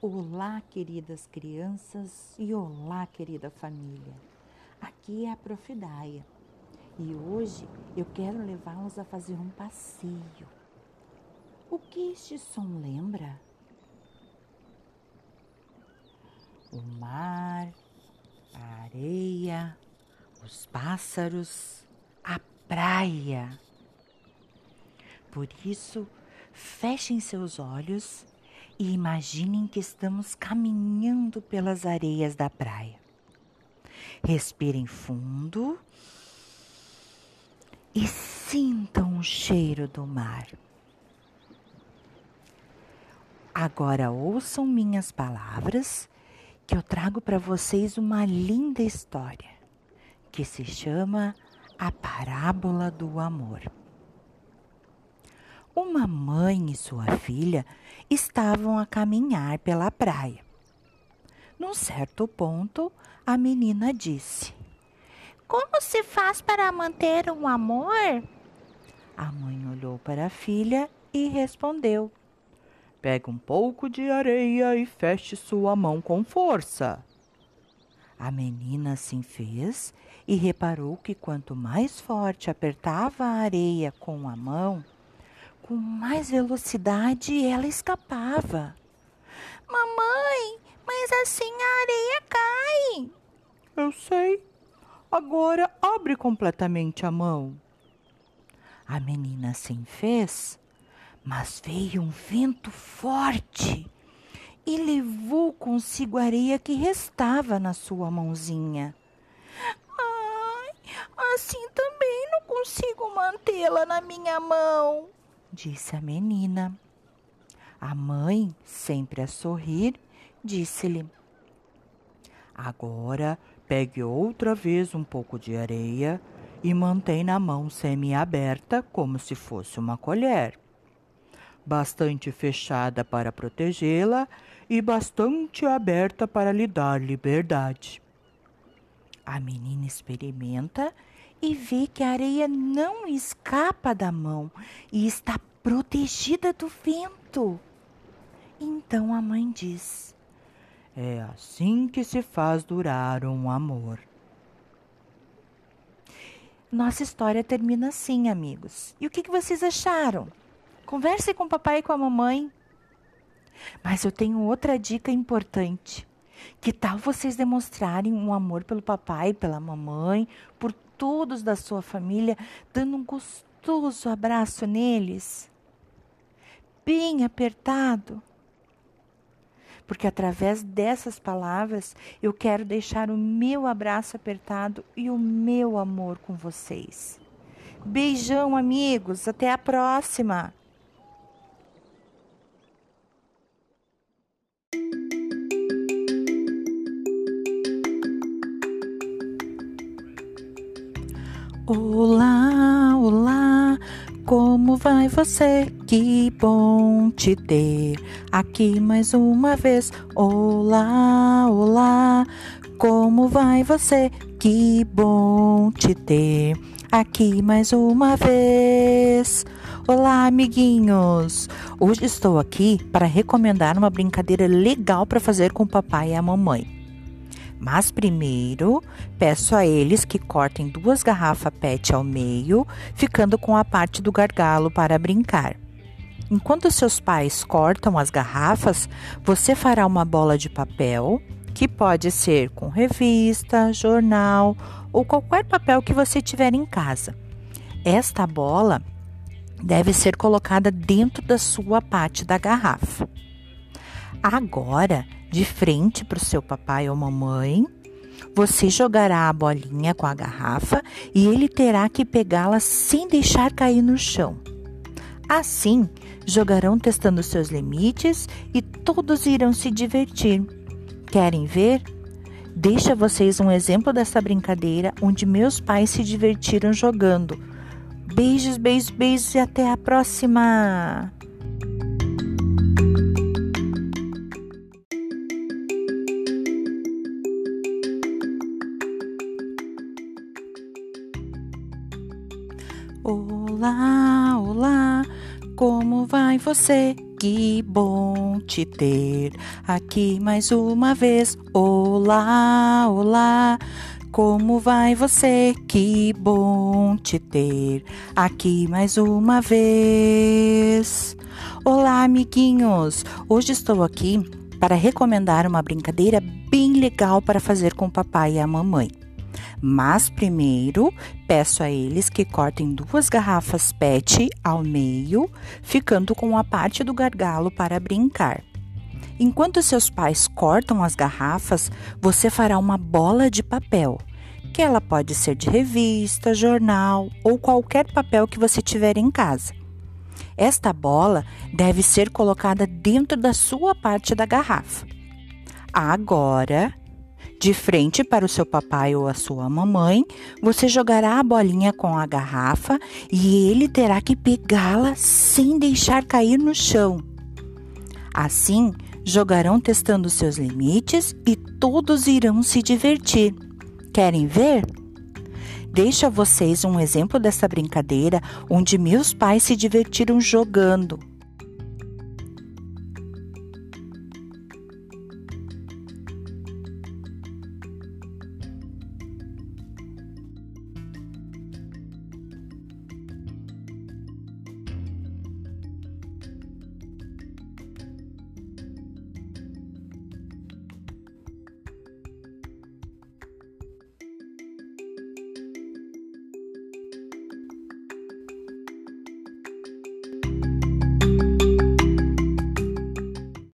Olá, queridas crianças e olá, querida família. Aqui é a Profidaia e hoje eu quero levá-los a fazer um passeio. O que este som lembra? O mar, a areia, os pássaros, a praia. Por isso, fechem seus olhos e imaginem que estamos caminhando pelas areias da praia. Respirem fundo e sintam o cheiro do mar. Agora ouçam minhas palavras que eu trago para vocês uma linda história que se chama A Parábola do Amor. Uma mãe e sua filha estavam a caminhar pela praia. Num certo ponto, a menina disse: Como se faz para manter um amor? A mãe olhou para a filha e respondeu: Pegue um pouco de areia e feche sua mão com força. A menina assim fez e reparou que quanto mais forte apertava a areia com a mão, com mais velocidade ela escapava. Mamãe, mas assim a areia cai. Eu sei. Agora abre completamente a mão. A menina assim fez, mas veio um vento forte e levou consigo a areia que restava na sua mãozinha. Ai, assim também não consigo mantê-la na minha mão disse a menina. A mãe, sempre a sorrir, disse-lhe: Agora pegue outra vez um pouco de areia e mantém na mão semi-aberta como se fosse uma colher. Bastante fechada para protegê-la e bastante aberta para lhe dar liberdade. A menina experimenta e vê que a areia não escapa da mão e está protegida do vento. Então a mãe diz: É assim que se faz durar um amor. Nossa história termina assim, amigos. E o que, vocês acharam? Converse com o papai e com a mamãe. Mas eu tenho outra dica importante. Que tal vocês demonstrarem um amor pelo papai, pela mamãe, por todos da sua família, dando um gostoso abraço neles? Bem apertado. Porque através dessas palavras eu quero deixar o meu abraço apertado e o meu amor com vocês. Beijão, amigos. Até a próxima. Olá, olá, como vai você? Que bom te ter aqui mais uma vez. Olá, olá, como vai você? Que bom te ter aqui mais uma vez. Olá, amiguinhos! Hoje estou aqui para recomendar uma brincadeira legal para fazer com o papai e a mamãe. Mas primeiro, peço a eles que cortem duas garrafas PET ao meio, ficando com a parte do gargalo para brincar. Enquanto seus pais cortam as garrafas, você fará uma bola de papel, que pode ser com revista, jornal ou qualquer papel que você tiver em casa. Esta bola deve ser colocada dentro da sua parte da garrafa. Agora, de frente para o seu papai ou mamãe, você jogará a bolinha com a garrafa e ele terá que pegá-la sem deixar cair no chão. Assim, jogarão testando seus limites e todos irão se divertir. Querem ver? Deixa vocês um exemplo dessa brincadeira onde meus pais se divertiram jogando. Beijos, beijos, beijos e até a próxima! Olá, olá, como vai você? que bom te ter aqui mais uma vez. Olá, olá. Como vai você? Que bom te ter aqui mais uma vez. Olá, amiguinhos! Hoje estou aqui para recomendar uma brincadeira bem legal para fazer com o papai e a mamãe. Mas primeiro, peço a eles que cortem duas garrafas PET ao meio, ficando com a parte do gargalo para brincar. Enquanto seus pais cortam as garrafas, você fará uma bola de papel, que ela pode ser de revista, jornal ou qualquer papel que você tiver em casa. Esta bola deve ser colocada dentro da sua parte da garrafa. Agora, de frente para o seu papai ou a sua mamãe, você jogará a bolinha com a garrafa e ele terá que pegá-la sem deixar cair no chão. Assim, jogarão testando seus limites e todos irão se divertir. Querem ver? Deixo a vocês um exemplo dessa brincadeira onde meus pais se divertiram jogando.